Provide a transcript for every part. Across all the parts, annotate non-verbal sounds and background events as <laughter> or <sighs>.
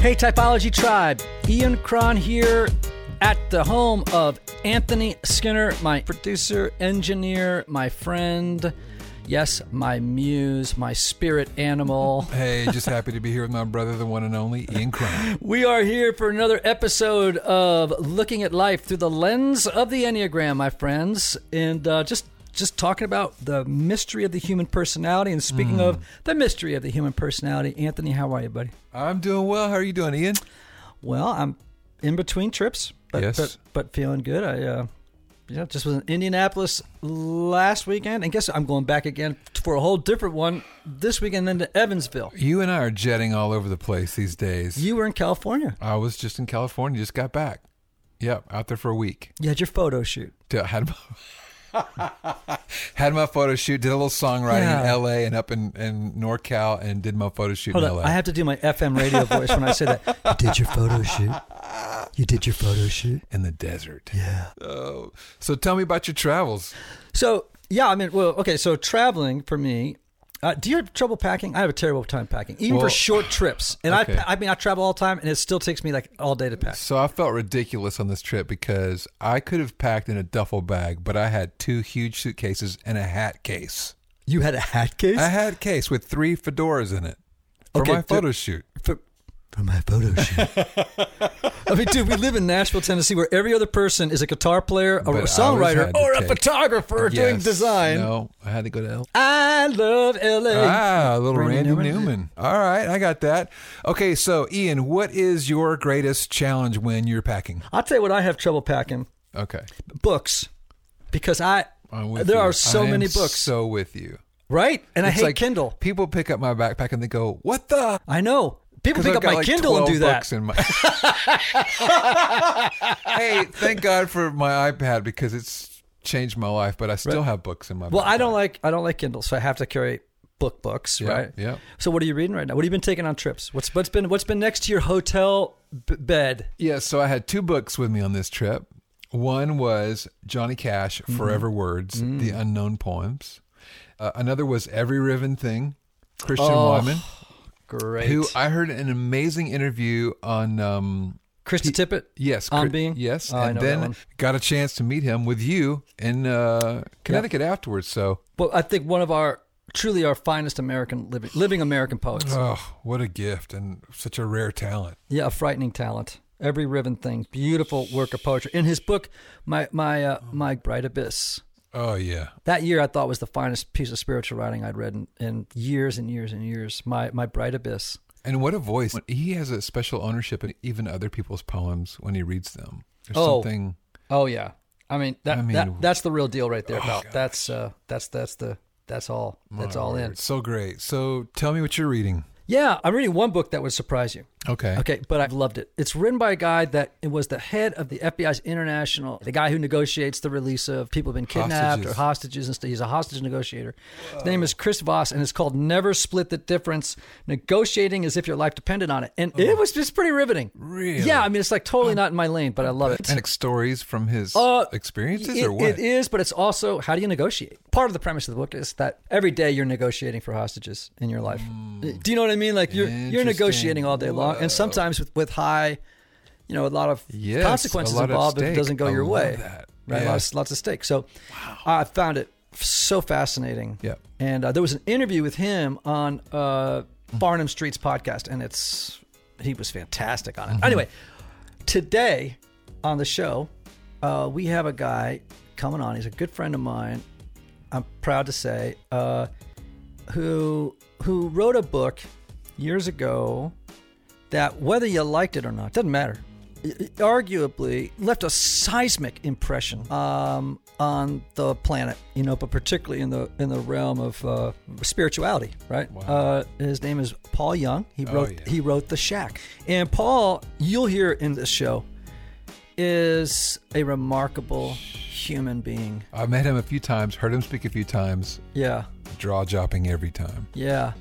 Hey, Typology Tribe. Ian Cron here at the home of Anthony Skinner, my producer, engineer, my friend. Yes, my muse, my spirit animal. Hey, just happy to be here with my brother, the one and only Ian Cron. <laughs> We are here for another episode of Looking at Life Through the Lens of the Enneagram, my friends. And uh, just just talking about the mystery of the human personality. And speaking of the mystery of the human personality, Anthony, how are you, buddy? I'm doing well. How are you doing, Ian? Well, I'm in between trips, but Yes. but, but feeling good. I uh, yeah, just was in Indianapolis last weekend, and guess? I'm going back again for a whole different one this weekend, into Evansville. You and I are jetting all over the place these days. You were in California. I was just in California, just got back. Yep, out there for a week. You had your photo shoot. D- Had <laughs> had my photo shoot, did a little songwriting Yeah. in LA and up in, in NorCal, and did my photo shoot Hold in on, LA. I have to do my FM radio voice when I say that. <laughs> You did your photo shoot. You did your photo shoot. in the desert. Yeah. Oh, so tell me about your travels. So yeah, I mean, well, okay. So traveling for me, uh, do you have trouble packing? I have a terrible time packing, even for short trips. And okay. I, I mean, I travel all the time, and it still takes me like all day to pack. So I felt ridiculous on this trip because I could have packed in a duffel bag, but I had two huge suitcases and a hat case. You had a hat case A hat case with three fedoras in it for Okay, my photo shoot. For, my photo shoot. I mean, dude, we live in Nashville, Tennessee, where every other person is a guitar player, or But a I always songwriter, or a take- photographer doing Yes. design. No, I had to go to L. I love LA. Ah, a little Randy Randy, Newman. Newman. All right, I got that. Okay, so Ian, what is your greatest challenge when you're packing? I'll tell you what I have trouble packing Okay, books because I there you. are so I many books, So with you. right? And I It's hate like Kindle. People pick up my backpack and they go, "What the?" I know. People pick I've up my like Kindle and do that. my- <laughs> hey, thank God for my iPad because it's changed my life, but I still have books in my. Well, I don't like I don't like Kindle, so I have to carry book books, Yeah, right? yeah. So what are you reading right now? What have you been taking on trips? What's what's been what's been next to your hotel b- bed? Yeah, so I had two books with me on this trip. One was Johnny Cash, Mm-hmm. Forever Words, Mm. The Unknown Poems. Uh, another was Every Riven Thing, Christian Oh, Wiman, Great. who I heard an amazing interview on. Um, Krista Tippett. yes, On Being? Yes, Oh, and then got a chance to meet him with you in uh, Connecticut afterwards. So, Well, I think one of our truly our finest American living living American poets. oh, what a gift and such a rare talent. Yeah, a frightening talent. Every riven thing, beautiful work of poetry. In his book, my my uh, my bright abyss. Oh yeah, That year, I thought was the finest piece of spiritual writing I'd read in, in years and years and years. My my bright abyss. and what a voice! He has a special ownership in even other people's poems when he reads them. There's Oh. something. Oh yeah, I mean that, I mean- that that's the real deal right there. Oh, pal. gosh. that's uh that's that's the that's all that's all in. So great. So tell me what you're reading. Yeah, I'm reading one book that would surprise you. Okay. Okay, but I've loved it. It's written by a guy that it was the head of the FBI's international, the guy who negotiates the release of people who've been kidnapped or Hostages. hostages and stuff. He's a hostage negotiator. His name is Chris Voss, and it's called Never Split the Difference: Negotiating as if your life depended on it. And it was just pretty riveting. Really? Yeah, I mean, it's like totally not in my lane, but I love it. And stories from his Uh, experiences, It- or what? It is, but it's also how do you negotiate? Part of the premise of the book is that every day you're negotiating for hostages in your life. Do you know what I mean? Like you're you're. Negotiating all day long, and sometimes with, with high, you know, a lot of Yes, consequences lot involved if it doesn't go I your way. that. Right, Yeah. lots lots of stakes. So I found it so fascinating. Yeah. And uh, there was an interview with him on uh, Farnam Street's podcast, and it's he was fantastic on it. Mm-hmm. Anyway, today on the show, uh, we have a guy coming on. He's a good friend of mine. I'm proud to say, uh, who who wrote a book years ago that whether you liked it or not doesn't matter. It- arguably left a seismic impression um, on the planet, you know, but particularly in the in the realm of uh, spirituality. Right? Wow. Uh, his name is Paul Young. He Oh, wrote yeah. he wrote The Shack, and Paul, you'll hear in this show, is a remarkable human being. I've met him a few times, heard him speak a few times, Yeah. jaw dropping every time. Yeah.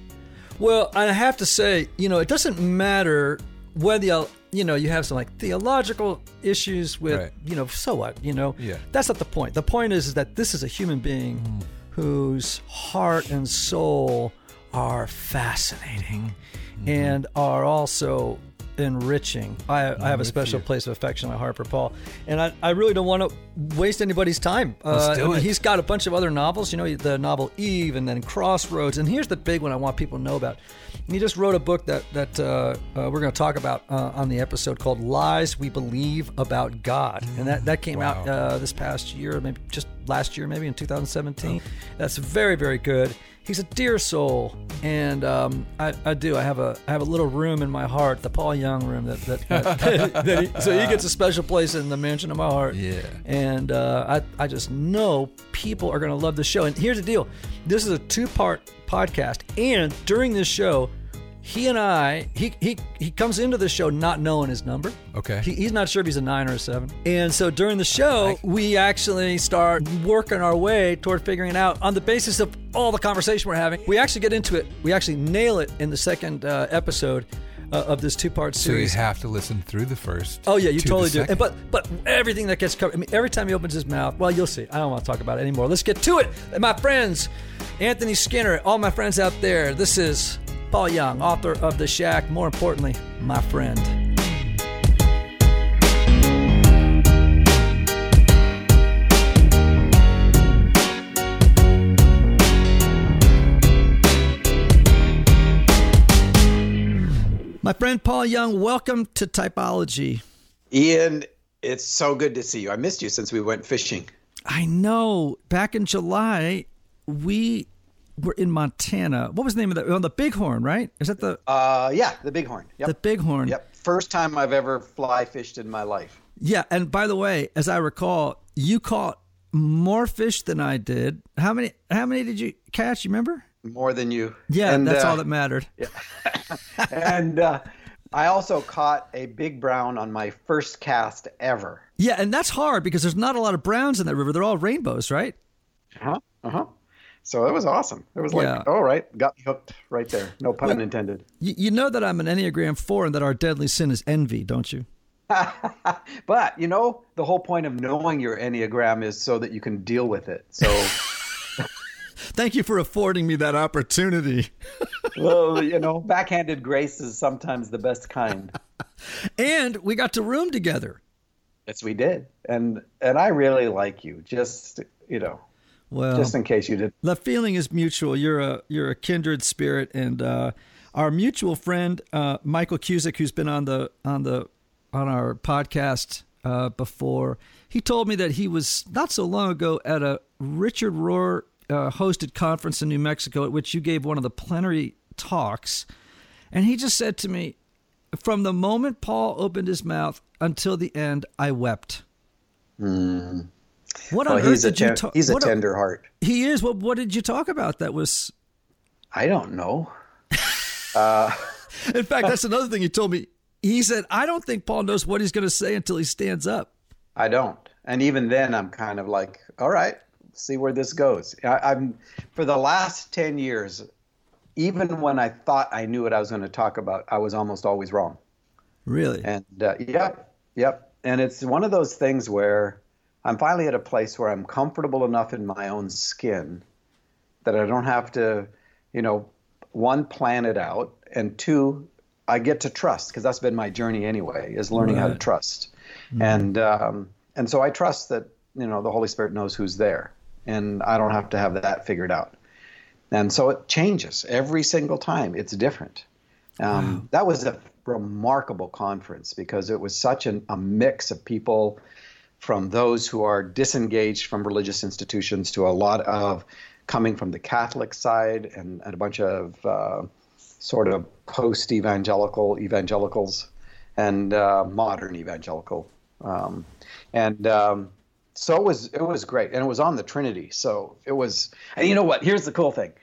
Well, I have to say, you know, it doesn't matter whether you, you know, you have some like theological issues with, Right. you know, so what, you know? Yeah. That's not the point. The point is, is that this is a human being hmm. whose heart and soul are fascinating mm-hmm. and are also enriching. I, I have a special you. place of affection in my heart for Paul, and I, I really don't want to waste anybody's time. Uh, do I mean, it. He's got a bunch of other novels, you know, the novel Eve, and then Crossroads. And here's the big one I want people to know about. He just wrote a book that that uh, uh, we're going to talk about uh, on the episode called "Lies We Believe About God," and that that came out Wow. uh, this past year, maybe just last year, maybe in 2017. That's very very good. He's a dear soul, and um, I, I do. I have a I have a little room in my heart, the Paul Young room. That, that, that, <laughs> that he, so he gets a special place in the mansion of my heart. Yeah. And uh, I I just know people are going to love the show. And here's the deal: this is a two part podcast, and during this show. He and I, he, he he comes into the show not knowing his number. Okay. He, he's not sure if he's a nine or a seven. And so during the show, we actually start working our way toward figuring it out on the basis of all the conversation we're having. We actually get into it. We actually nail it in the second uh, episode uh, of this two part series, So you have to listen through the first. Oh yeah, you to totally do. And, but but everything that gets covered. I mean, every time he opens his mouth, well, you'll see. I don't want to talk about it anymore. Let's get to it, my friends. Anthony Skinner, all my friends out there. This is Paul Young, author of The Shack. More importantly, my friend. My friend Paul Young, welcome to Typology. Ian, it's so good to see you. I missed you since we went fishing. I know. Back in July, we were in Montana. What was the name of that? On the Bighorn, right? Is that the Uh, yeah, the bighorn. Yep. the Bighorn? Yep. First time I've ever fly fished in my life. Yeah. And by the way, as I recall, you caught more fish than I did. How many? How many did you catch? You remember? More than you. Yeah, And, that's uh, all that mattered. <laughs> Yeah. and uh, I also caught a big brown on my first cast ever. Yeah, and that's hard because there's not a lot of browns in that river. They're all rainbows, right? Uh-huh. Uh-huh. So it was awesome. It was like, Yeah. all right, got me hooked right there. No pun intended. You, you know that I'm an Enneagram Four and that our deadly sin is envy, don't you? <laughs> But, you know, the whole point of knowing your Enneagram is so that you can deal with it. So, <laughs> Thank you for affording me that opportunity. <laughs> well, you know, backhanded grace is sometimes the best kind. And we got to room together. Yes, we did, and and I really like you. Just you know, Well, just in case you did. the feeling is mutual. You're a you're a kindred spirit, and uh, our mutual friend uh, Michael Cusick, who's been on the on the on our podcast uh, before, he told me that he was not so long ago at a Richard Rohr uh, hosted conference in New Mexico, at which you gave one of the plenary talks, and he just said to me, from the moment Paul opened his mouth until the end, I wept. What on Well, earth he's a did you ten- talk? he's a tender heart. he is. What What did you talk about? That was, I don't know. <laughs> in fact, that's <laughs> another thing he told me. He said, "I don't think Paul knows what he's going to say until he stands up." I don't. And even then, I'm kind of like, all right, see where this goes. I, I'm for the last ten years, even when I thought I knew what I was going to talk about, I was almost always wrong. Really? And uh, yep, yep. And it's one of those things where I'm finally at a place where I'm comfortable enough in my own skin that I don't have to, you know, one, plan it out, and two, I get to trust because that's been my journey anyway, is learning how to Right. trust. And um, and so I trust that you know the Holy Spirit knows who's there, and I don't have to have that figured out. And so it changes every single time. It's different. Um, That was a remarkable conference because it was such an, a mix of people from those who are disengaged from religious institutions to a lot of coming from the Catholic side and, and a bunch of uh, sort of post evangelical evangelicals and uh, modern evangelical. Um, and um, so it was it was great, and it was on the Trinity. So it was, and you know what? Here's the cool thing.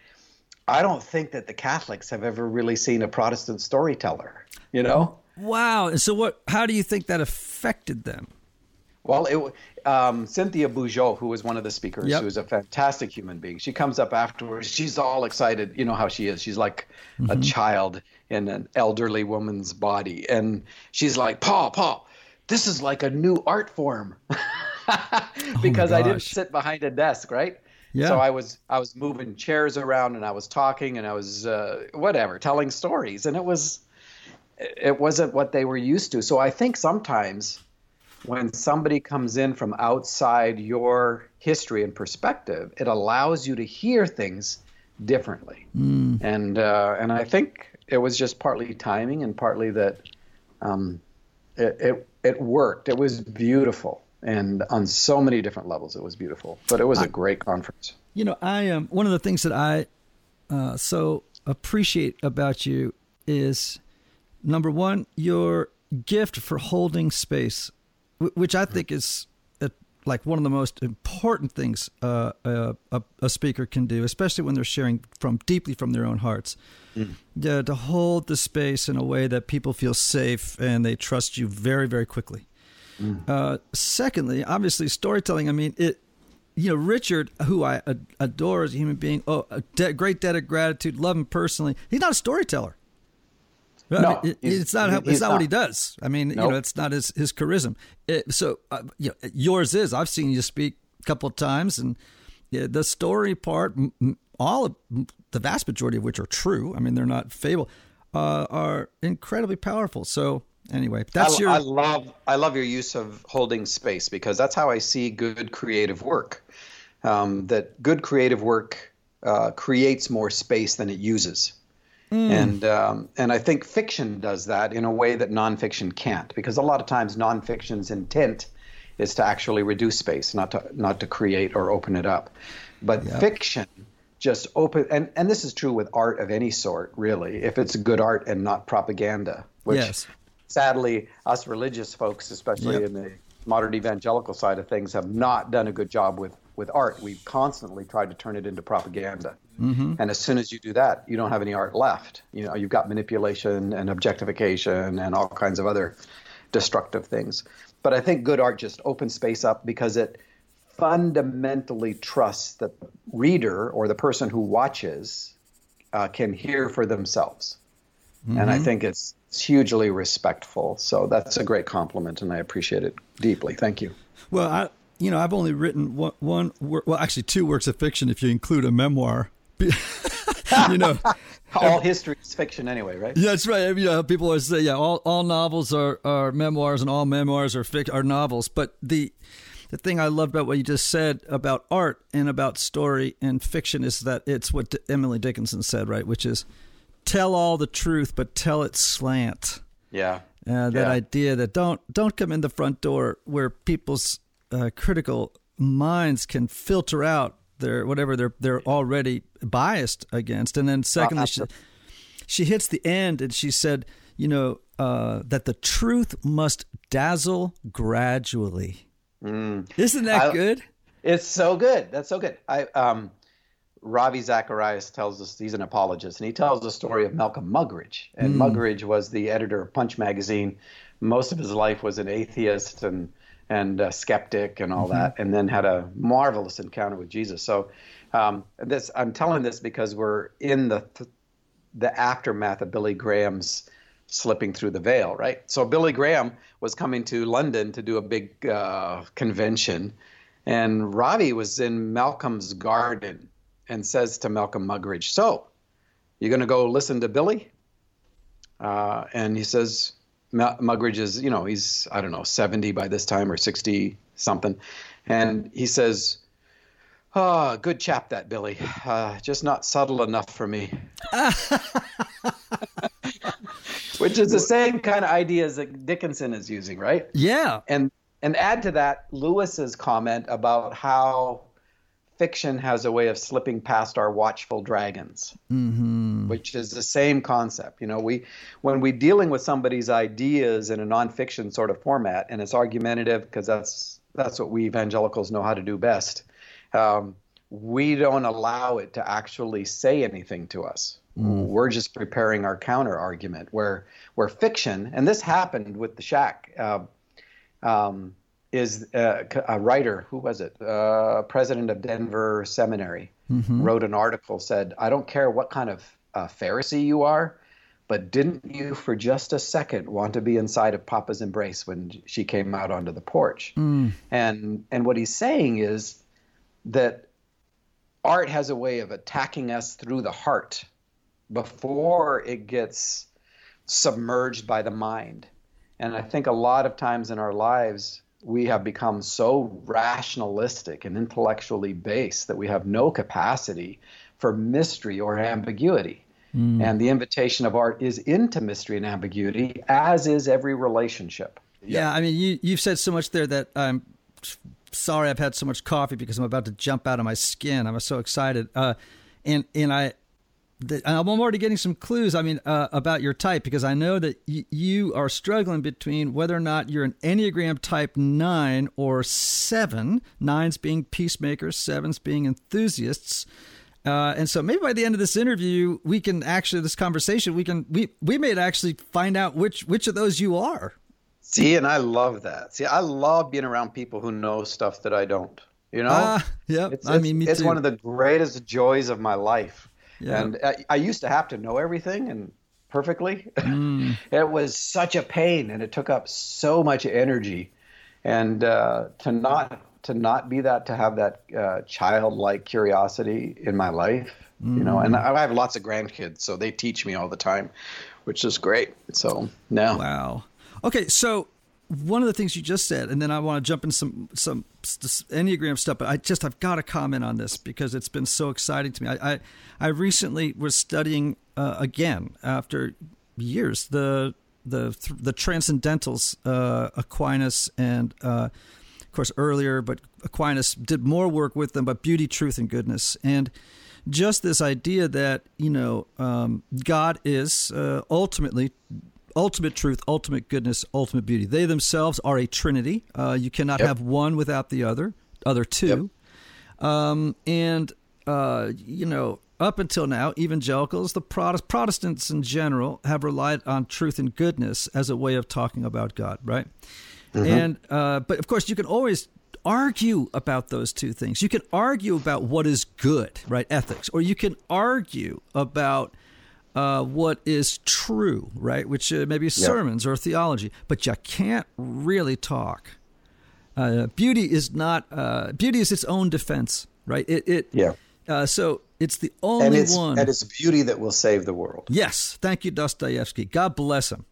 I don't think that the Catholics have ever really seen a Protestant storyteller. You know, Wow. So, what? How do you think that affected them? Well, it, um, Cynthia Bourgeault, who was one of the speakers, Yep. who's a fantastic human being, she comes up afterwards. She's all excited. You know how she is. She's like a child in an elderly woman's body, and she's like, "Paul, Paul, this is like a new art form." <laughs> because I didn't sit behind a desk, right? Yeah. So I was I was moving chairs around and I was talking and I was uh, whatever telling stories and it was it wasn't what they were used to. So I think sometimes when somebody comes in from outside your history and perspective, it allows you to hear things differently. Mm. And uh, and I think it was just partly timing and partly that um, it, it it worked. It was beautiful, and on so many different levels, it was beautiful. But it was a great conference. You know, I am um, one of the things that I uh, so appreciate about you is number one, your gift for holding space, which I think is a, like one of the most important things uh, a, a, speaker can do, especially when they're sharing from deeply from their own hearts. Mm. Yeah, to hold the space in a way that people feel safe and they trust you very, very quickly. Mm. Uh, secondly, obviously, storytelling. I mean, it. You know, Richard, who I adore as a human being, oh, a de- great debt of gratitude, love him personally. He's not a storyteller. No, it, it's not. How, it's not, not, what he does. I mean, nope. you know, it's not his his charisma. It, so, uh, you know, yours is. I've seen you speak a couple of times, and yeah, the story part, all of the vast majority of which are true. I mean, they're not fable. Uh, are incredibly powerful. So, anyway, that's I, your. I love I love your use of holding space because that's how I see good creative work. Um, that good creative work uh, creates more space than it uses. Mm. And um, and I think fiction does that in a way that nonfiction can't, because a lot of times nonfiction's intent is to actually reduce space, not to not to create or open it up. But yep. fiction just open and, and this is true with art of any sort, really, if it's good art and not propaganda. Which yes. sadly us religious folks, especially yep. in the modern evangelical side of things, have not done a good job with with art. We've constantly tried to turn it into propaganda. Mm-hmm. And as soon as you do that, you don't have any art left. You know, you've got manipulation and objectification and all kinds of other destructive things. But I think good art just opens space up because it fundamentally trusts that the reader or the person who watches uh, can hear for themselves. Mm-hmm. And I mm-hmm. think it's, it's hugely respectful. So that's a great compliment, and I appreciate it deeply. Thank you. Well, I, you know, I've only written one, one well, actually two works of fiction if you include a memoir. <laughs> you know, <laughs> all history is fiction anyway, right? Yeah, that's right. You know, people always say, yeah, all, all novels are, are memoirs and all memoirs are fic- are novels. But the the thing I love about what you just said about art and about story and fiction is that it's what Emily Dickinson said, right? Which is tell all the truth, but tell it slant. Yeah. Uh, that yeah. idea that don't don't come in the front door where people's uh, critical minds can filter out whatever they're they're already biased against. And then secondly, she, she hits the end and she said, you know, uh, that the truth must dazzle gradually. Mm. Isn't that I, good? It's so good. That's so good. I um, Ravi Zacharias tells us he's an apologist, and he tells the story of Malcolm Muggeridge. And mm. Muggeridge was the editor of Punch magazine. Most of his life was an atheist and and a skeptic and all mm-hmm. that, and then had a marvelous encounter with Jesus. So, um, this I'm telling this because we're in the the aftermath of Billy Graham's slipping through the veil, right? So Billy Graham was coming to London to do a big uh, convention, and Ravi was in Malcolm's garden and says to Malcolm Muggeridge, "So, you're going to go listen to Billy?" Uh, and he says, Muggeridge is, you know, he's, I don't know, 70 by this time or 60 something. And he says, Oh, good chap, that Billy. Uh, just not subtle enough for me. <laughs> Which is the same kind of ideas that Dickinson is using, right? Yeah. And and add to that Lewis's comment about how fiction has a way of slipping past our watchful dragons, mm-hmm. which is the same concept. You know, we when we're dealing with somebody's ideas in a nonfiction sort of format, and it's argumentative because that's that's what we evangelicals know how to do best. Um, we don't allow it to actually say anything to us. Mm. We're just preparing our counter argument. Where where fiction, and this happened with the shack. Uh, um, is uh, a writer. Who was it? Uh, president of Denver Seminary mm-hmm. wrote an article. Said, "I don't care what kind of uh, Pharisee you are, but didn't you for just a second want to be inside of Papa's embrace when she came out onto the porch?" Mm. And and what he's saying is that art has a way of attacking us through the heart before it gets submerged by the mind. And I think a lot of times in our lives, we have become so rationalistic and intellectually based that we have no capacity for mystery or ambiguity. Mm. And the invitation of art is into mystery and ambiguity, as is every relationship. Yeah, yeah I mean, you, you've said so much there that I'm sorry I've had so much coffee because I'm about to jump out of my skin. I'm so excited. Uh, and and I I'm already getting some clues. I mean, uh, about your type because I know that y- you are struggling between whether or not you're an Enneagram Type Nine or Seven. Nines being peacemakers, sevens being enthusiasts. Uh, and so maybe by the end of this interview, we can actually this conversation we can we we may actually find out which which of those you are. See, and I love that. See, I love being around people who know stuff that I don't. You know, uh, yeah. It's, I mean, it's too. one of the greatest joys of my life yeah. And I, I, used to have to know everything and perfectly. Mm. <laughs> it was such a pain, and it took up so much energy. And uh, to not to not be that, to have that uh, childlike curiosity in my life, mm. you know. And I, I have lots of grandkids, so they teach me all the time, which is great. So now, wow. Okay, so one of the things you just said, and then I want to jump into some some enneagram stuff. But I just I've got to comment on this because it's been so exciting to me. I I, I recently was studying uh, again after years the the the transcendentals uh, Aquinas and uh, of course earlier, but Aquinas did more work with them. But beauty, truth, and goodness, and just this idea that you know um, God is uh, ultimately ultimate truth, ultimate goodness, ultimate beauty. They themselves are a trinity. Uh, you cannot yep. have one without the other, other two. Yep. Um, and, uh, you know, up until now, evangelicals, the Protestants in general, have relied on truth and goodness as a way of talking about God, right? Mm-hmm. And uh, but of course, you can always argue about those two things. You can argue about what is good, right? Ethics, or you can argue about uh, what is true, right? Which uh, maybe sermons or theology, but you can't really talk. Uh, beauty is not uh, beauty is its own defense, right? It, it yeah. Uh, so it's the only and it's, one, and it's beauty that will save the world. Yes, thank you, Dostoevsky. God bless him.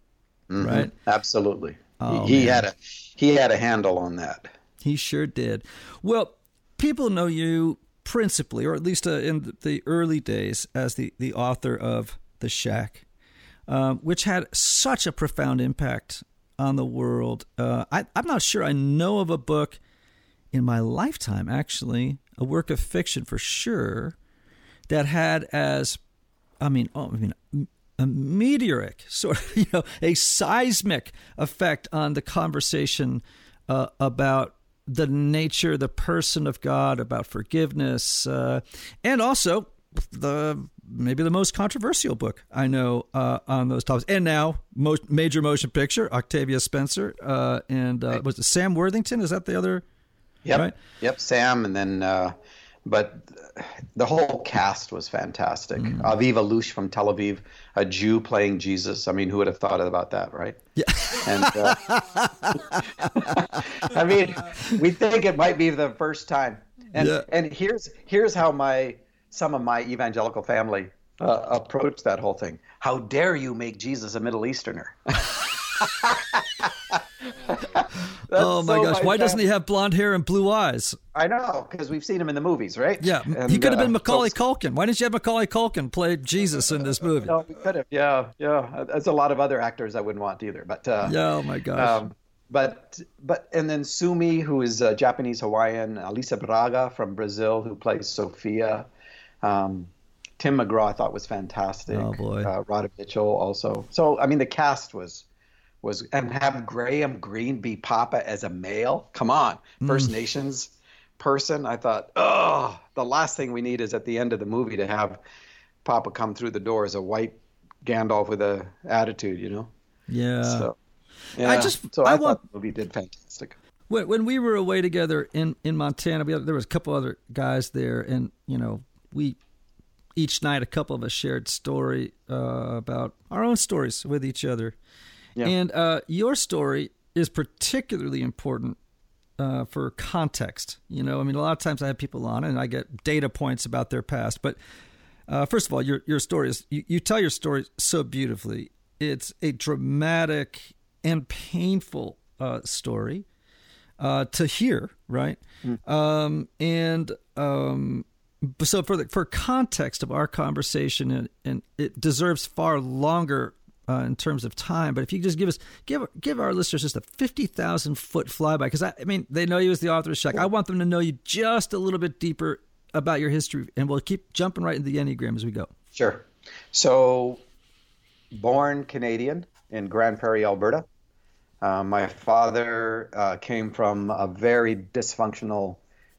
Mm-hmm. Right? Absolutely. Oh, he, he had a he had a handle on that. He sure did. Well, people know you principally, or at least uh, in the early days, as the the author of the Shack, um, which had such a profound impact on the world. Uh, I, I'm not sure I know of a book in my lifetime, actually, a work of fiction for sure, that had as, I mean, oh, I mean, a meteoric <laughs> sort of, you know, a seismic effect on the conversation uh, about the nature, the person of God, about forgiveness, uh, and also the maybe the most controversial book I know uh, on those topics. And now, most major motion picture, Octavia Spencer, uh, and uh, was it Sam Worthington? Is that the other? Yep. Right? Yep. Sam, and then, uh, but the whole cast was fantastic. Mm. Aviv Alush from Tel Aviv, a Jew playing Jesus. I mean, who would have thought about that, right? Yeah. And uh, <laughs> I mean, we think it might be the first time. And yeah. and here's here's how my some of my evangelical family uh, approach that whole thing. How dare you make Jesus a Middle Easterner? <laughs> oh my so gosh! Why doesn't he have blonde hair and blue eyes? I know because we've seen him in the movies, right? Yeah, and, he could have been uh, Macaulay so, Culkin. Why didn't you have Macaulay Culkin play Jesus in this movie? No, we could have. Yeah, yeah. There's a lot of other actors I wouldn't want either. But uh, yeah, oh my gosh. Um, but but and then Sumi, who is a Japanese Hawaiian, Alice Braga from Brazil, who plays Sophia. Um, Tim McGraw I thought was fantastic. Oh boy, uh, Mitchell also. So I mean, the cast was was and have Graham Greene be Papa as a male. Come on, First mm. Nations person. I thought, oh, the last thing we need is at the end of the movie to have Papa come through the door as a white Gandalf with a attitude, you know. Yeah. So, yeah. I just so I, I want, thought the movie did fantastic. When, when we were away together in in Montana, we had, there was a couple other guys there, and you know we each night a couple of us shared story uh, about our own stories with each other, yeah. and uh, your story is particularly important uh, for context. You know, I mean, a lot of times I have people on and I get data points about their past, but uh, first of all, your your story is you, you tell your story so beautifully, it's a dramatic and painful uh, story uh, to hear, right? Mm. Um, and um, so for the, for context of our conversation, and, and it deserves far longer uh, in terms of time. But if you just give us give give our listeners just a fifty thousand foot flyby, because I, I, mean they know you as the author of Shack. I want them to know you just a little bit deeper about your history, and we'll keep jumping right into the enneagram as we go. Sure. So, born Canadian in Grande Prairie, Alberta. Uh, my father uh, came from a very dysfunctional,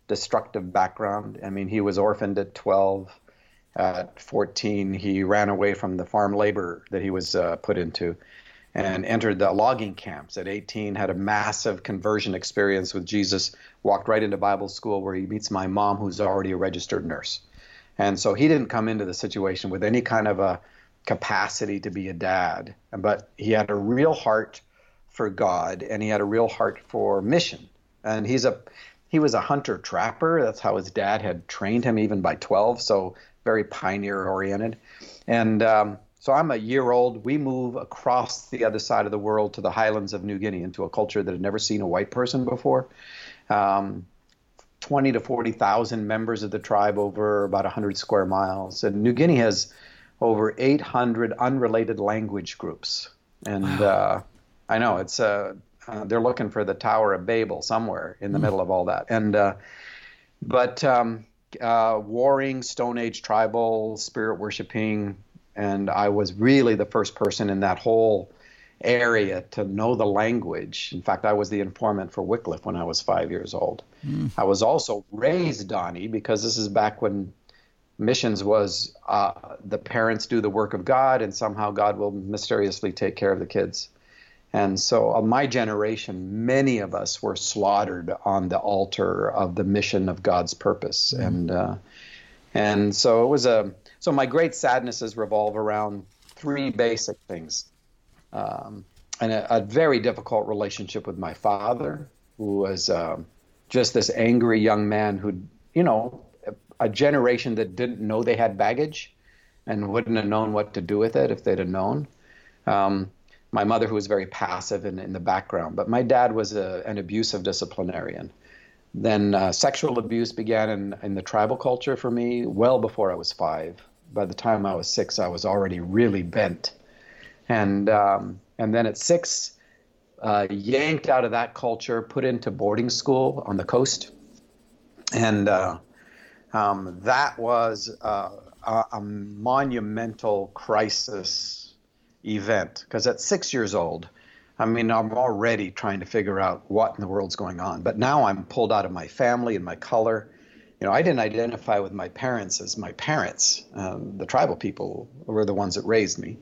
destructive background. I mean, he was orphaned at 12. At 14, he ran away from the farm labor that he was uh, put into and entered the logging camps. At 18, had a massive conversion experience with Jesus, walked right into Bible school where he meets my mom, who's already a registered nurse. And so he didn't come into the situation with any kind of a capacity to be a dad, but he had a real heart for God and he had a real heart for mission. And he's a he was a hunter trapper. That's how his dad had trained him even by 12. So very pioneer oriented. And um, so I'm a year old. We move across the other side of the world to the highlands of New Guinea into a culture that had never seen a white person before. Um, 20 to 40,000 members of the tribe over about 100 square miles. And New Guinea has over 800 unrelated language groups. And wow. uh, I know it's uh, uh, they're looking for the Tower of Babel somewhere in the mm. middle of all that. And uh, but um, uh, warring Stone Age tribal spirit worshiping, and I was really the first person in that whole area to know the language. In fact, I was the informant for Wycliffe when I was five years old. Mm. I was also raised Donnie because this is back when missions was uh, the parents do the work of God and somehow God will mysteriously take care of the kids. And so, uh, my generation, many of us were slaughtered on the altar of the mission of God's purpose, mm-hmm. and uh, and so it was a. So my great sadnesses revolve around three basic things, um, and a, a, very difficult relationship with my father, who was uh, just this angry young man who, you know, a generation that didn't know they had baggage, and wouldn't have known what to do with it if they'd have known. Um, my mother, who was very passive and in the background. But my dad was a, an abusive disciplinarian. Then uh, sexual abuse began in, in the tribal culture for me well before I was five. By the time I was six, I was already really bent. And, um, and then at six, uh, yanked out of that culture, put into boarding school on the coast. And uh, um, that was uh, a, a monumental crisis event because at six years old, I mean, I'm already trying to figure out what in the world's going on. But now I'm pulled out of my family and my color. You know, I didn't identify with my parents as my parents. Um, the tribal people were the ones that raised me.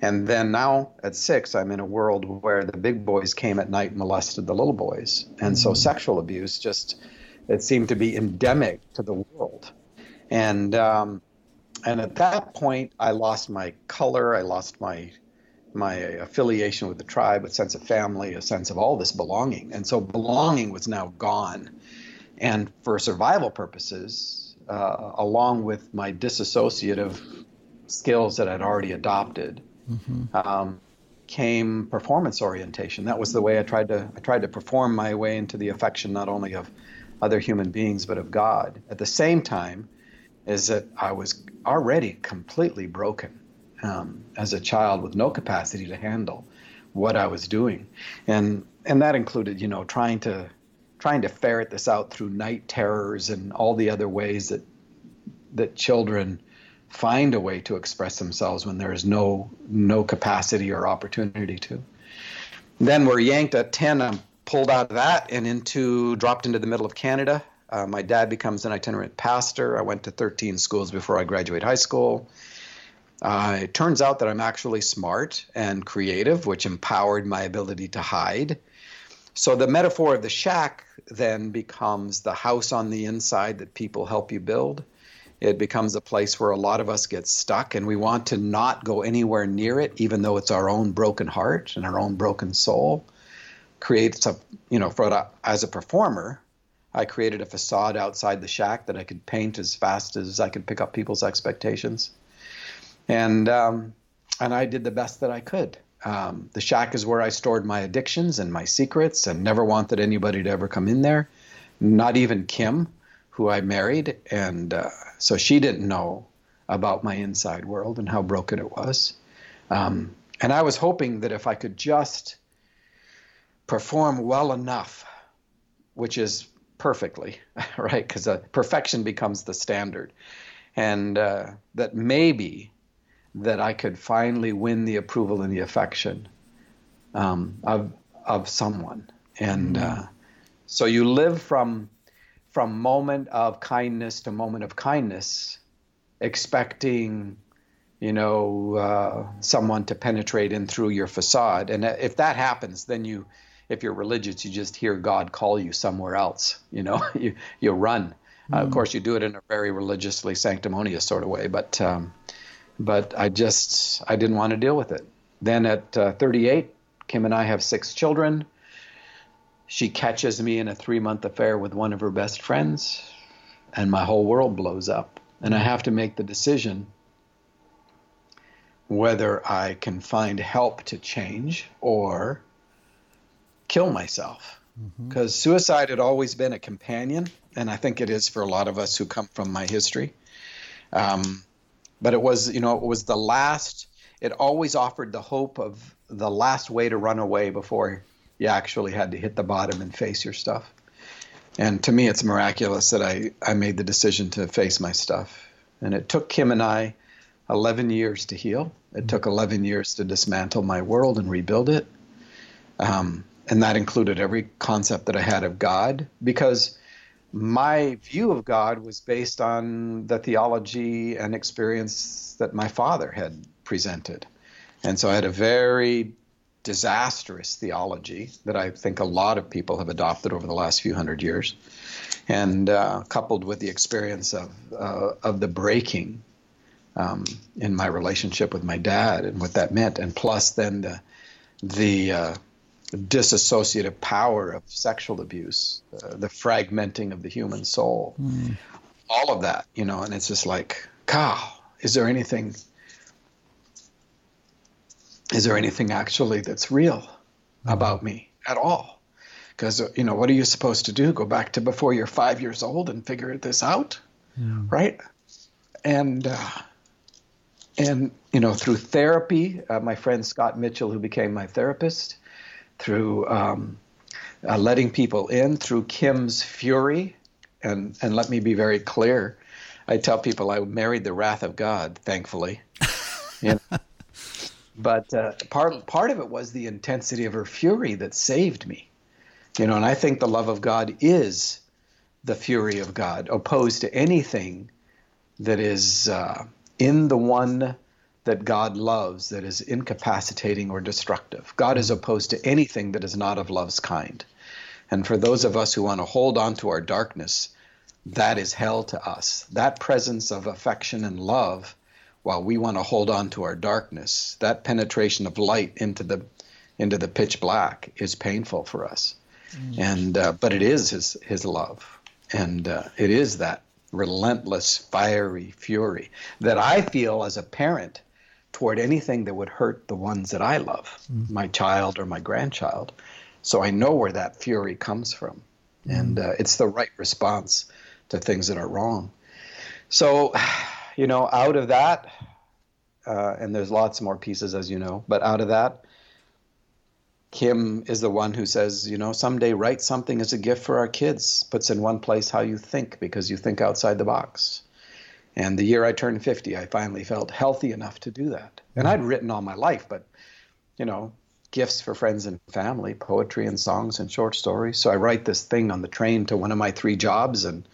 And then now at six, I'm in a world where the big boys came at night and molested the little boys. And so mm-hmm. sexual abuse just, it seemed to be endemic to the world. And, um, and at that point, I lost my color. I lost my my affiliation with the tribe, a sense of family, a sense of all this belonging. And so belonging was now gone. And for survival purposes, uh, along with my disassociative skills that I'd already adopted, mm-hmm. um, came performance orientation. That was the way I tried to I tried to perform my way into the affection not only of other human beings but of God. At the same time, is that I was already completely broken um, as a child with no capacity to handle what I was doing, and and that included you know trying to trying to ferret this out through night terrors and all the other ways that that children find a way to express themselves when there is no no capacity or opportunity to. Then we're yanked at ten. I'm pulled out of that and into dropped into the middle of Canada uh, my dad becomes an itinerant pastor. I went to 13 schools before I graduated high school. Uh, it turns out that I'm actually smart and creative, which empowered my ability to hide. So the metaphor of the shack then becomes the house on the inside that people help you build. It becomes a place where a lot of us get stuck and we want to not go anywhere near it, even though it's our own broken heart and our own broken soul. Creates a, you know, for as a performer, I created a facade outside the shack that I could paint as fast as I could pick up people's expectations. And um, and I did the best that I could. Um, the shack is where I stored my addictions and my secrets, and never wanted anybody to ever come in there, not even Kim, who I married, and uh, so she didn't know about my inside world and how broken it was. Um, and I was hoping that if I could just perform well enough, which is perfectly, <laughs> right? Because uh, perfection becomes the standard. And uh, that maybe that I could finally win the approval and the affection um, of, of someone. And uh, so you live from, from moment of kindness to moment of kindness, expecting you know, uh, someone to penetrate in through your facade. And if that happens, then you, if you're religious, you just hear God call you somewhere else. You know, <laughs> you you run. Mm. Uh, of hmm. course, you do it in a very religiously sanctimonious sort of way, but um, but I just I didn't want to deal with it. Then at uh, 38, Kim and I have six children. She catches me in a three month affair with one of her best friends, and my whole world blows up. And I have to make the decision whether I can find help to change or kill myself. Because mm-hmm. suicide had always been a companion, and I think it is for a lot of us who come from my history. Um, but it was, you know, it was the last, it always offered the hope of the last way to run away before you actually had to hit the bottom and face your stuff. And to me, it's miraculous that I, I made the decision to face my stuff. And it took Kim and I 11 years to heal. It took 11 years to dismantle my world and rebuild it. Um, and that included every concept that I had of God, because my view of God was based on the theology and experience that my father had presented. And so I had a very disastrous theology that I think a lot of people have adopted over the last few hundred years, and uh, coupled with the experience of uh, of the breaking um, in my relationship with my dad and what that meant, and plus then the the uh, disassociative power of sexual abuse, uh, the fragmenting of the human soul, mm. all of that, you know, and it's just like, God, is there anything? Is there anything actually that's real mm. about me at all? Because uh, you know, what are you supposed to do? Go back to before you're five years old and figure this out, yeah. right? And uh, and you know through therapy uh, my friend scott mitchell who became my therapist through um, uh, letting people in through kim's fury. And and let me be very clear. I tell people i married the wrath of god thankfully. <laughs> You know? but uh, part part of it was the intensity of her fury that saved me. You know and i think the love of god is the fury of god opposed to anything that is uh, in the one that God loves that is incapacitating or destructive. God is opposed to anything that is not of love's kind. And for those of us who want to hold on to our darkness, that is hell to us. That presence of affection and love, while we want to hold on to our darkness, that penetration of light into the into the pitch black is painful for us. Mm. And uh, but it is his his love, and uh, it is that relentless, fiery fury that I feel as a parent toward anything that would hurt the ones that I love, mm. my child or my grandchild. So I know where that fury comes from. Mm. And uh, it's the right response to things that are wrong. So, <sighs> you know, out of that, uh, and there's lots more pieces, as you know, but out of that, Kim is the one who says, you know, someday write something as a gift for our kids, puts in one place how you think because you think outside the box. And the year I turned 50, I finally felt healthy enough to do that. And I'd written all my life, but, you know, gifts for friends and family, poetry and songs and short stories. So I write this thing on the train to one of my three jobs and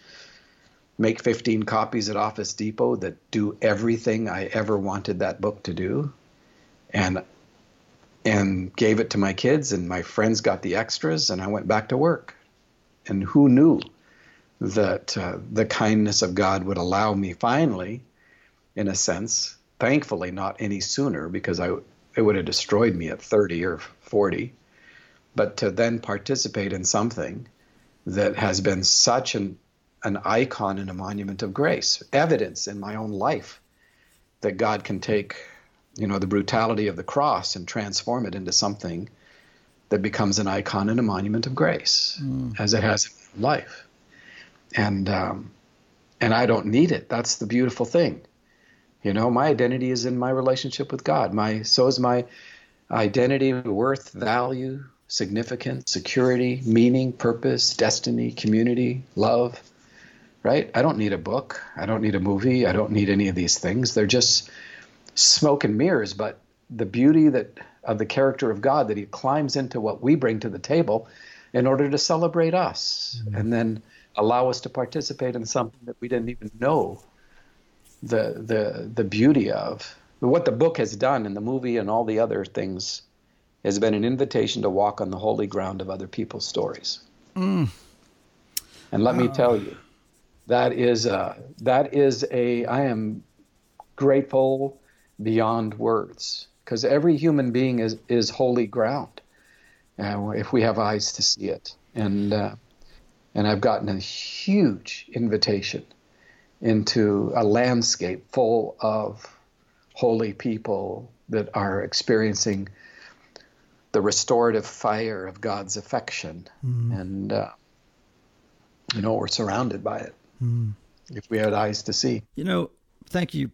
make 15 copies at Office Depot that do everything I ever wanted that book to do. And and gave it to my kids, and my friends got the extras, and I went back to work. And who knew that uh, the kindness of God would allow me finally, in a sense, thankfully not any sooner because I it would have destroyed me at 30 or 40, but to then participate in something that has been such an an icon and a monument of grace, evidence in my own life that God can take you know, the brutality of the cross and transform it into something that becomes an icon and a monument of grace, mm. as it has in life. And um, and I don't need it. That's the beautiful thing. You know, my identity is in my relationship with God. My so is my identity, worth, value, significance, security, meaning, purpose, destiny, community, love. Right? I don't need a book. I don't need a movie. I don't need any of these things. They're just smoke and mirrors, but the beauty that of the character of God that he climbs into what we bring to the table in order to celebrate us mm-hmm. and then allow us to participate in something that we didn't even know the the the beauty of what the book has done and the movie and all the other things has been an invitation to walk on the holy ground of other people's stories. Mm. And let me tell you, that is a, that is a I am grateful beyond words because every human being is is holy ground uh, if we have eyes to see it. And uh, and I've gotten a huge invitation into a landscape full of holy people that are experiencing the restorative fire of God's affection. Mm. And, uh, you know, we're surrounded by it mm. if we had eyes to see. You know, thank you,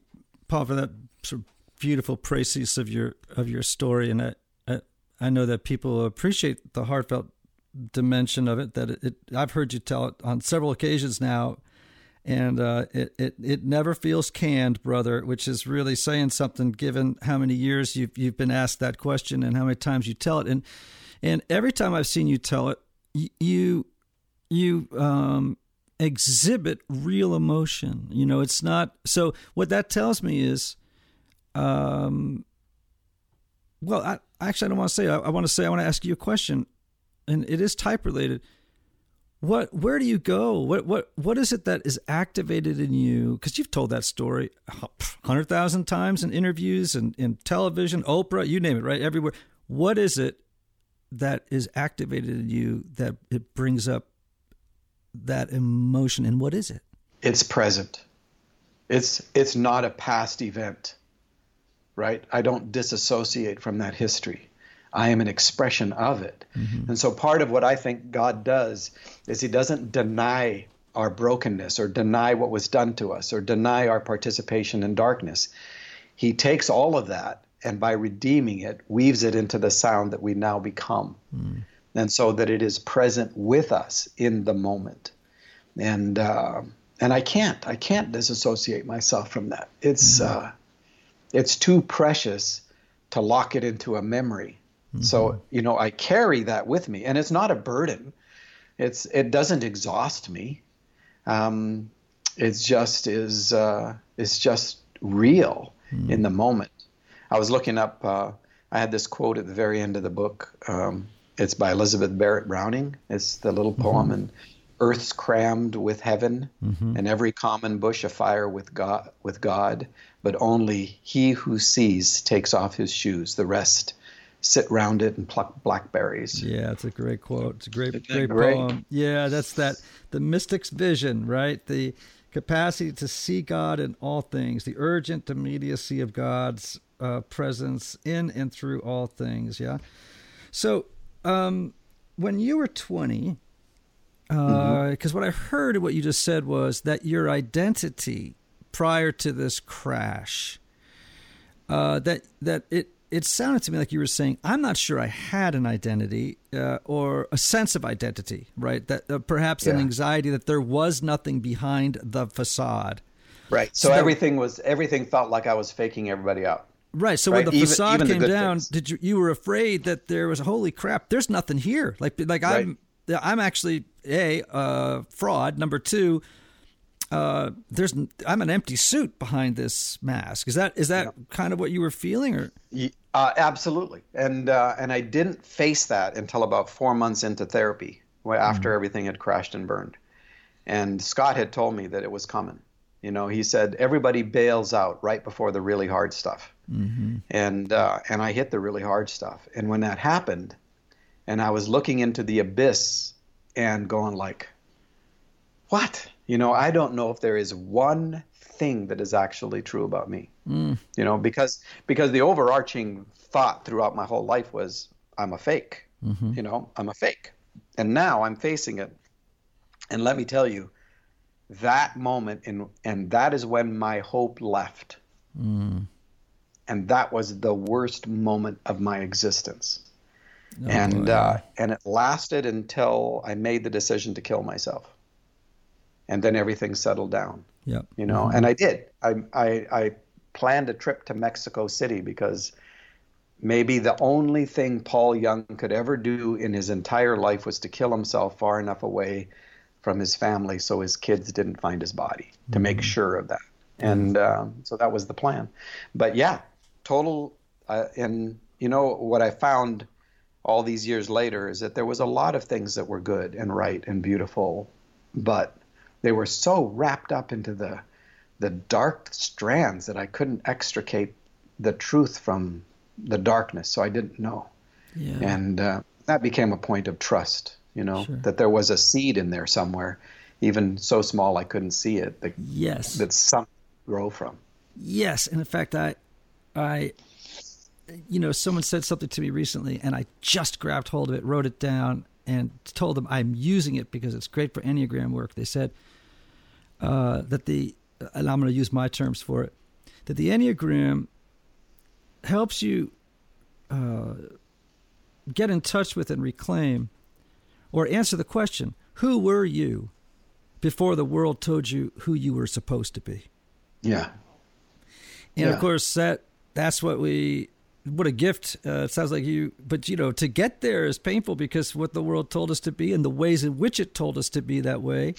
Paul, for that sort of beautiful précis of your of your story. And I, I, I know that people appreciate the heartfelt dimension of it that it, it, I've heard you tell it on several occasions now and uh, it, it it never feels canned, brother, which is really saying something given how many years you've you've been asked that question and how many times you tell it, and and every time I've seen you tell it, you you um, exhibit real emotion. You know, it's not so. What that tells me is, um, well, I actually I don't want to say. I, I want to say I want to ask you a question, and it is type related. What where do you go? What what what is it that is activated in you? Because you've told that story 100000 times in interviews and in television oprah you name it right? Everywhere. What is it that is activated in you that it brings up that emotion and what is it? It's present. It's it's not a past event right? I don't disassociate from that history I am an expression of it. Mm-hmm. And so part of what I think God does is he doesn't deny our brokenness or deny what was done to us or deny our participation in darkness. He takes all of that and by redeeming it, weaves it into the sound that we now become. Mm. And so that it is present with us in the moment. And uh, and I can't I can't disassociate myself from that. It's mm. uh, it's too precious to lock it into a memory Mm-hmm. So, you know, I carry that with me and it's not a burden. It's it doesn't exhaust me. Um, it just is uh, it's just real mm-hmm. in the moment. I was looking up uh, I had this quote at the very end of the book. Um, it's by Elizabeth Barrett Browning. It's the little poem mm-hmm. and earth's crammed with heaven mm-hmm. and every common bush afire with God with God, but only he who sees takes off his shoes. The rest sit round it and pluck blackberries. Yeah, it's a great quote. It's a great, great, great poem. Yeah, that's that the mystic's vision, right? The capacity to see God in all things, the urgent immediacy of God's uh, presence in and through all things. Yeah. So, um, when you were 20, because uh, mm-hmm. what I heard what you just said was that your identity prior to this crash, uh, that that it it sounded to me like you were saying, I'm not sure I had an identity uh, or a sense of identity, right? That uh, perhaps yeah. an anxiety that there was nothing behind the facade. Right. So, so everything was everything felt like I was faking everybody out. Right. So right? when the even, facade even came the down, things. did you you were afraid that there was holy crap? There's nothing here. Like like right. I'm I'm actually a uh, fraud. Number two, uh, there's I'm an empty suit behind this mask. Is that is that yeah. kind of what you were feeling, or? Uh, absolutely, and uh, and I didn't face that until about four months into therapy, after mm-hmm. everything had crashed and burned, and Scott had told me that it was coming. You know, he said everybody bails out right before the really hard stuff, mm-hmm. and uh, and I hit the really hard stuff, and when that happened, and I was looking into the abyss and going like, what? You know, I don't know if there is one thing that is actually true about me. Mm. You know, because because the overarching thought throughout my whole life was I'm a fake. Mm-hmm. You know, I'm a fake. And now I'm facing it. And let me tell you, that moment in and that is when my hope left. Mm. And that was the worst moment of my existence. Oh, and uh, and it lasted until I made the decision to kill myself. And then everything settled down. Yeah. You know, mm-hmm. and I did. I, I I planned a trip to Mexico City because maybe the only thing Paul Young could ever do in his entire life was to kill himself far enough away from his family so his kids didn't find his body to mm-hmm. make sure of that. And um, so that was the plan. But yeah, total. Uh, and you know what I found all these years later is that there was a lot of things that were good and right and beautiful, but they were so wrapped up into the the dark strands that I couldn't extricate the truth from the darkness, so I didn't know. Yeah. And uh, that became a point of trust, you know, sure. that there was a seed in there somewhere, even so small I couldn't see it. That, yes. That some grow from. Yes, and in fact, I, I, you know, someone said something to me recently, and I just grabbed hold of it, wrote it down, and told them I'm using it because it's great for Enneagram work. They said uh, that the, and I'm going to use my terms for it, that the Enneagram helps you uh, get in touch with and reclaim or answer the question who were you before the world told you who you were supposed to be yeah and yeah. of course that that's what we what a gift uh, it sounds like you but you know to get there is painful because what the world told us to be and the ways in which it told us to be that way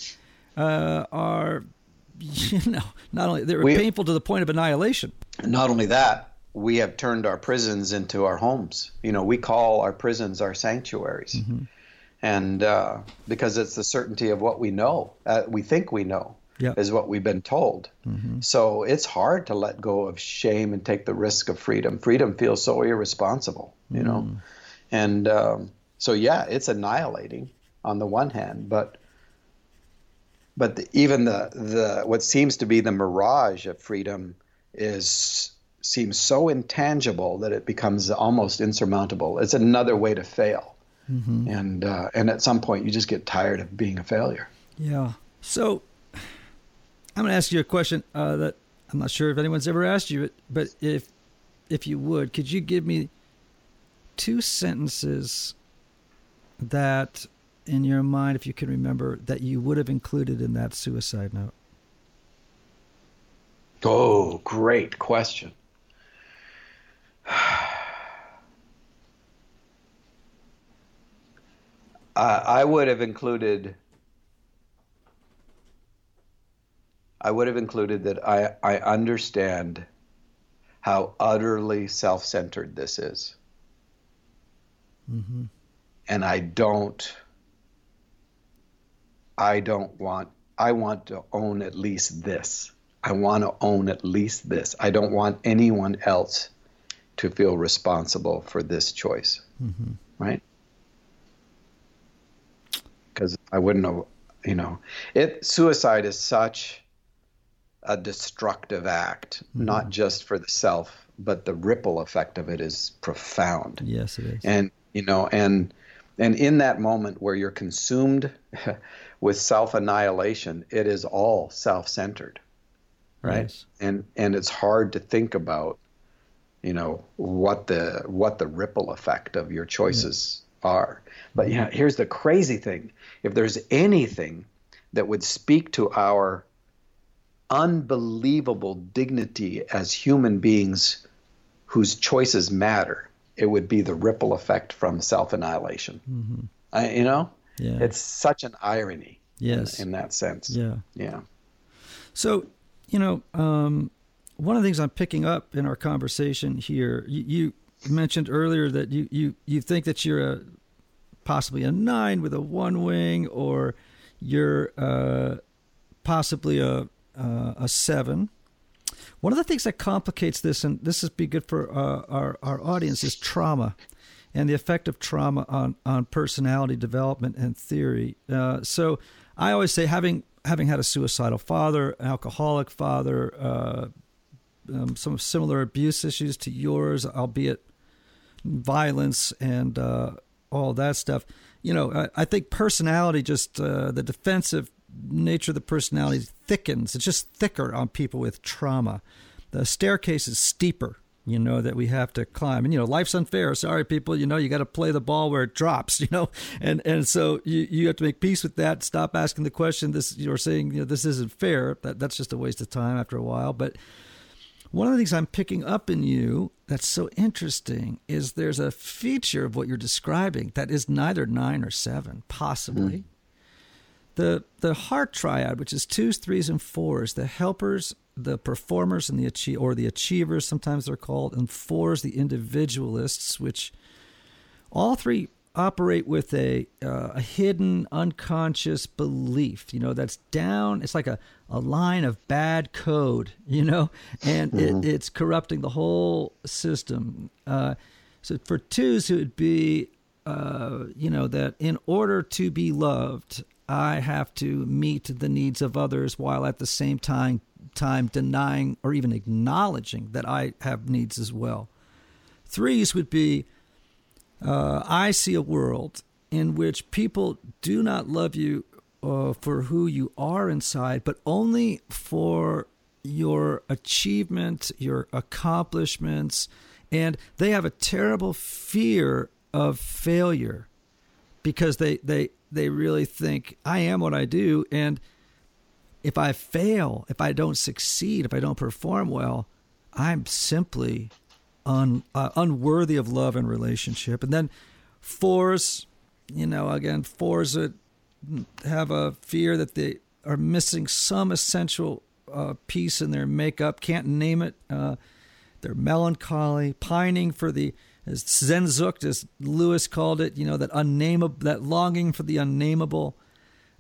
uh, are <laughs> you know not only they're we, painful to the point of annihilation not only that we have turned our prisons into our homes. You know, we call our prisons our sanctuaries. Mm-hmm. And uh, because it's the certainty of what we know, uh, we think we know, yep. is what we've been told. Mm-hmm. So it's hard to let go of shame and take the risk of freedom. Freedom feels so irresponsible, you know? Mm. And um, so, yeah, it's annihilating on the one hand, but but the, even the the what seems to be the mirage of freedom is seems so intangible that it becomes almost insurmountable. It's another way to fail, mm-hmm. and uh, and at some point you just get tired of being a failure. Yeah. So I'm going to ask you a question uh, that I'm not sure if anyone's ever asked you, but if if you would, could you give me two sentences that in your mind, if you can remember, that you would have included in that suicide note? Oh, great question. <sighs> I would have included. I would have included that I, I understand how utterly self centered this is. Mm-hmm. And I don't. I don't want. I want to own at least this. I want to own at least this. I don't want anyone else to feel responsible for this choice. Mm-hmm. Right? because I wouldn't know, you know, it suicide is such a destructive act, mm-hmm. not just for the self, but the ripple effect of it is profound. Yes, it is. And you know, and and in that moment where you're consumed <laughs> with self annihilation, it is all self centered, right? Yes. And and it's hard to think about, you know, what the what the ripple effect of your choices yeah. are. But yeah, here's the crazy thing if there's anything that would speak to our unbelievable dignity as human beings whose choices matter, it would be the ripple effect from self annihilation. Mm-hmm. you know, yeah. it's such an irony. Yes, in, in, that sense. Yeah, yeah. So, you know, um, one of the things I'm picking up in our conversation here, you, you mentioned earlier that you, you, you think that you're a possibly a nine with a one wing, or you're uh, possibly a uh, a seven. One of the things that complicates this, and this is be good for uh, our our audience, is trauma, and the effect of trauma on on personality development and theory. Uh, so I always say having having had a suicidal father, an alcoholic father, uh, um, some similar abuse issues to yours, albeit violence and uh, all that stuff. You know, I, I think personality, just uh, the defensive nature of the personality thickens. It's just thicker on people with trauma. The staircase is steeper you know that we have to climb and you know life's unfair sorry people you know you got to play the ball where it drops <laughs> you know and and so you you have to make peace with that stop asking the question this you're saying you know this isn't fair that that's just a waste of time after a while but one of the things I'm picking up in you that's so interesting is there's a feature of what you're describing that is neither nine or seven, possibly. Mm. The the heart triad, which is twos, threes, and fours, the helpers, the performers, and the achieve or the achievers, sometimes they're called, and fours, the individualists, which all three operate with a uh, a hidden unconscious belief you know that's down it's like a, a line of bad code <laughs> you know and mm-hmm. it, it's corrupting the whole system uh, so for twos it would be uh, you know that in order to be loved i have to meet the needs of others while at the same time time denying or even acknowledging that i have needs as well. Threes would be uh, I see a world in which people do not love you uh, for who you are inside, but only for your achievement, your accomplishments, and they have a terrible fear of failure because they they they really think I am what I do, and if I fail, if I don't succeed, if I don't perform well, I'm simply un, uh, unworthy of love and relationship. And then fours, you know, again, fours that have a fear that they are missing some essential uh, piece in their makeup, can't name it. Uh, they're melancholy, pining for the as Sehnsucht, as Lewis called it, you know, that unnameable, that longing for the unnameable.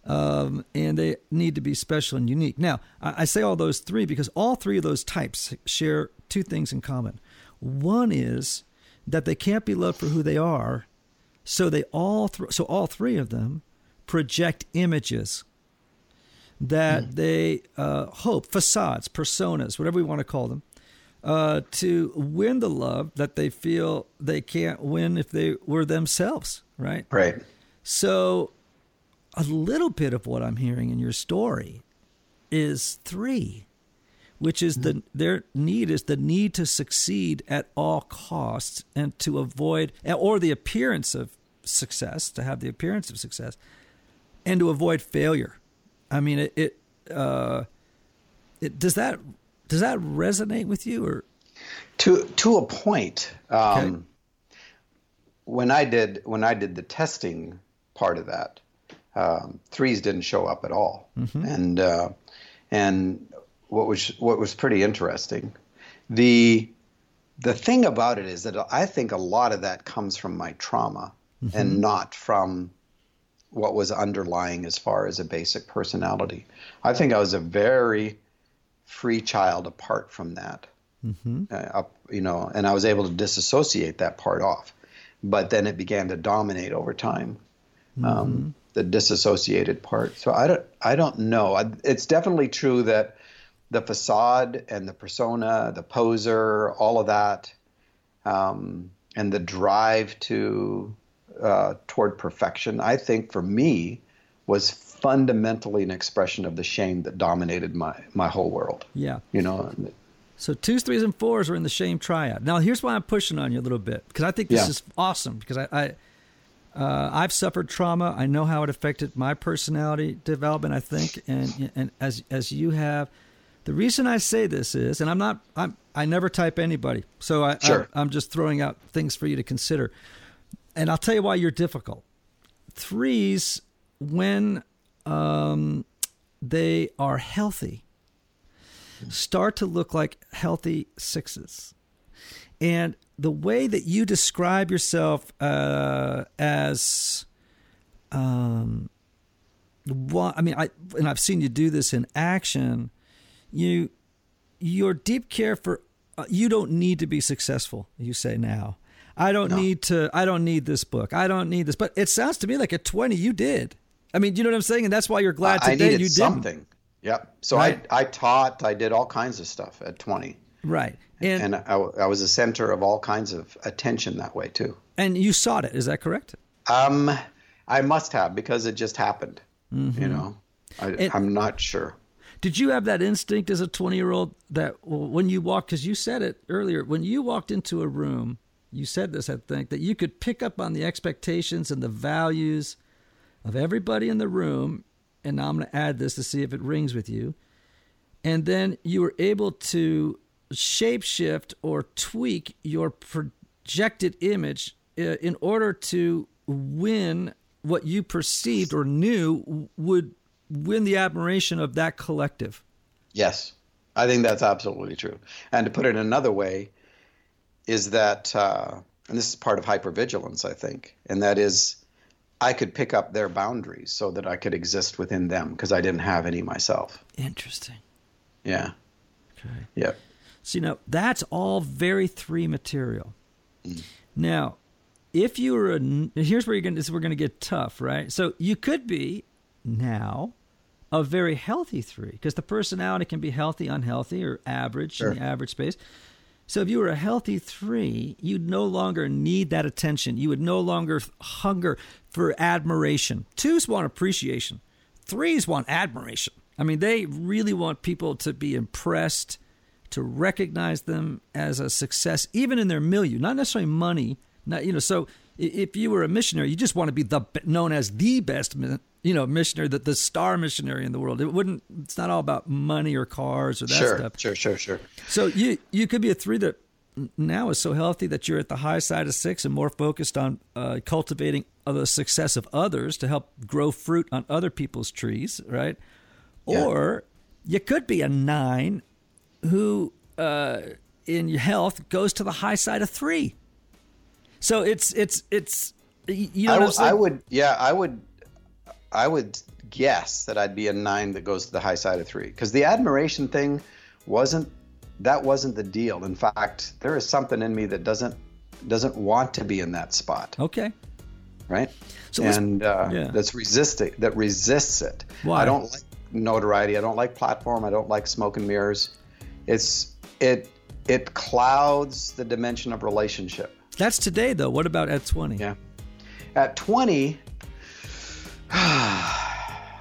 Um, and they need to be special and unique. Now, I, I say all those three because all three of those types share two things in common. One is that they can't be loved for who they are, so they all th- so all three of them project images that mm. they uh, hope facades, personas, whatever we want to call them, uh, to win the love that they feel they can't win if they were themselves. Right. Right. So, a little bit of what I'm hearing in your story is three which is the their need is the need to succeed at all costs and to avoid or the appearance of success to have the appearance of success and to avoid failure i mean it it, uh, it does that does that resonate with you or to to a point um, okay. when i did when i did the testing part of that um, threes didn't show up at all mm-hmm. and uh, and what was what was pretty interesting. The the thing about it is that I think a lot of that comes from my trauma mm-hmm. and not from what was underlying as far as a basic personality. I think I was a very free child apart from that. Mm-hmm. Uh, you know, and I was able to disassociate that part off. But then it began to dominate over time. Um, mm-hmm. Um, the disassociated part. So I don't, I don't know. It's definitely true that the facade and the persona, the poser, all of that, um, and the drive to uh, toward perfection, I think for me was fundamentally an expression of the shame that dominated my my whole world. Yeah, you know. So twos, threes, and fours are in the shame triad. Now, here's why I'm pushing on you a little bit because I think this yeah. is awesome because I, I uh, I've suffered trauma. I know how it affected my personality development. I think, and and as as you have, the reason I say this is, and I'm not, I'm, I never type anybody, so I, sure. I, I'm just throwing out things for you to consider. And I'll tell you why you're difficult. Threes, when um, they are healthy, start to look like healthy sixes. And the way that you describe yourself uh, as, um, what I mean, I and I've seen you do this in action you your deep care for uh, you don't need to be successful you say now i don't no. need to i don't need this book i don't need this but it sounds to me like at 20 you did I mean, you know what I'm saying? And that's why you're glad I today needed you did something. Yep. So Right. I I taught. I did all kinds of stuff at 20, Right. And, and I, I was a center of all kinds of attention that way too. and you sought it. Is that correct? Um, I must have because it just happened. Mm-hmm. You know, I, And- I'm not sure. Did you have that instinct as a 20 year old that when you walked, because you said it earlier, when you walked into a room, you said this, I think, that you could pick up on the expectations and the values of everybody in the room. And now I'm going to add this to see if it rings with you. And then you were able to shapeshift or tweak your projected image uh, in order to win what you perceived or knew would win the admiration of that collective. Yes, I think that's absolutely true. And to put it another way, is that, uh, and this is part of hypervigilance, I think, and that is I could pick up their boundaries so that I could exist within them because I didn't have any myself. Interesting. Yeah. Okay. Yep. So, you know, that's all very three material. Mm. Now, if you were a, here's where you're going to, we're going to get tough, right? So you could be now a very healthy three because the personality can be healthy, unhealthy, or average Sure. in the average space. So if you were a healthy three, you'd no longer need that attention. You would no longer hunger for admiration. Twos want appreciation. Threes want admiration. I mean, they really want people to be impressed, to recognize them as a success, even in their milieu, not necessarily money. Not you know. So if you were a missionary, you just want to be the known as the best, you know, missionary, the, the star missionary in the world. It wouldn't. It's not all about money or cars or that Sure, stuff. sure, sure, sure. So you you could be a three that now is so healthy that you're at the high side of six and more focused on uh, cultivating the success of others to help grow fruit on other people's trees, right? Yeah. Or you could be a nine who, uh, in your health, goes to the high side of three. So it's it's it's you know I, what I'm saying? I would, yeah, I would, I would guess that I'd be a nine that goes to the high side of three because the admiration thing wasn't that wasn't the deal. In fact, there is something in me that doesn't doesn't want to be in that spot, okay. right? So and uh, yeah. that's resisting that resists it. Why? I don't like notoriety. I don't like platform. I don't like smoke and mirrors. It's it it clouds the dimension of relationship. That's today though. What about at twenty? Yeah. At 20, <sighs>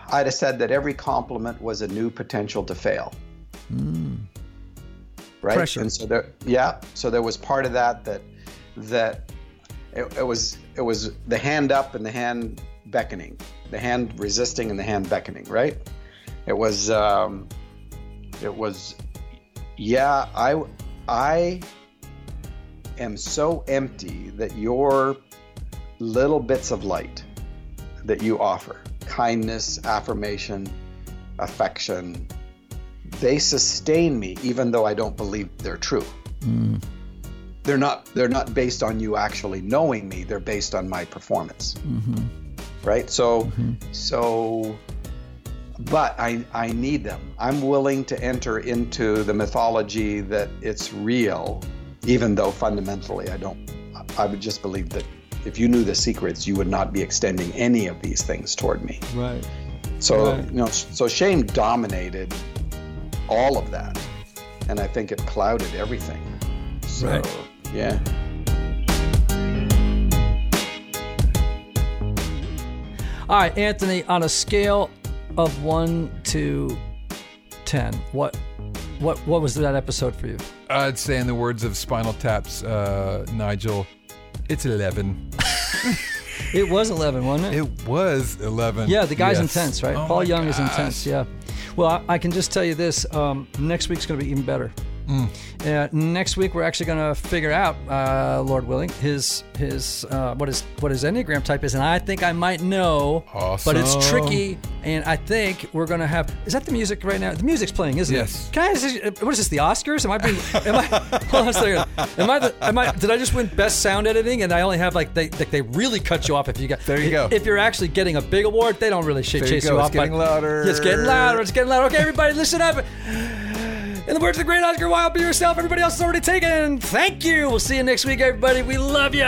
I'd have said that every compliment was a new potential to fail. Right. Pressure. And so there, yeah. So there was part of that that that it, it was it was the hand up and the hand beckoning, the hand resisting and the hand beckoning. Right. It was um, it was yeah. I I am so empty that your little bits of light that you offer kindness, affirmation, affection they sustain me even though I don't believe they're true. Mm-hmm. They're not they're not based on you actually knowing me, they're based on my performance. Mm-hmm. Right? So mm-hmm. so but I I need them. I'm willing to enter into the mythology that it's real even though fundamentally I don't I would just believe that if you knew the secrets, you would not be extending any of these things toward me. Right. So Right. you know, so shame dominated all of that, and I think it clouded everything. So Right. yeah, All right, Anthony, on a scale of one to ten, what what what was that episode for you? I'd say, in the words of Spinal Tap's uh, Nigel, it's 11. It was eleven, wasn't it? It was 11. yeah, the guy's Yes. intense, right? Oh Paul my Young is intense. Yeah. Well, I, I can just tell you this: um, next week's going to be even better. Mm. Uh, next week we're actually going to figure out, uh, Lord willing, his his uh, what his what his enneagram type is, and I think I might know, awesome. but it's tricky. And I think we're going to have. Is that the music right now? The music's playing, isn't Yes. it? Yes. Can I? Is this, what is this? The Oscars? Am I being? Am I? <laughs> Hold on a second. Am I? The, am I? Did I just win best sound editing? And I only have like they like they really cut you off if you got. There you go. If you're actually getting a big award, they don't really sh- There you chase you, go. It's off. getting but- louder. It's getting louder. It's getting louder. Okay, everybody, listen up. In the words of the great Oscar Wilde, be yourself. Everybody else is already taken. Thank you. We'll see you next week, everybody. We love you.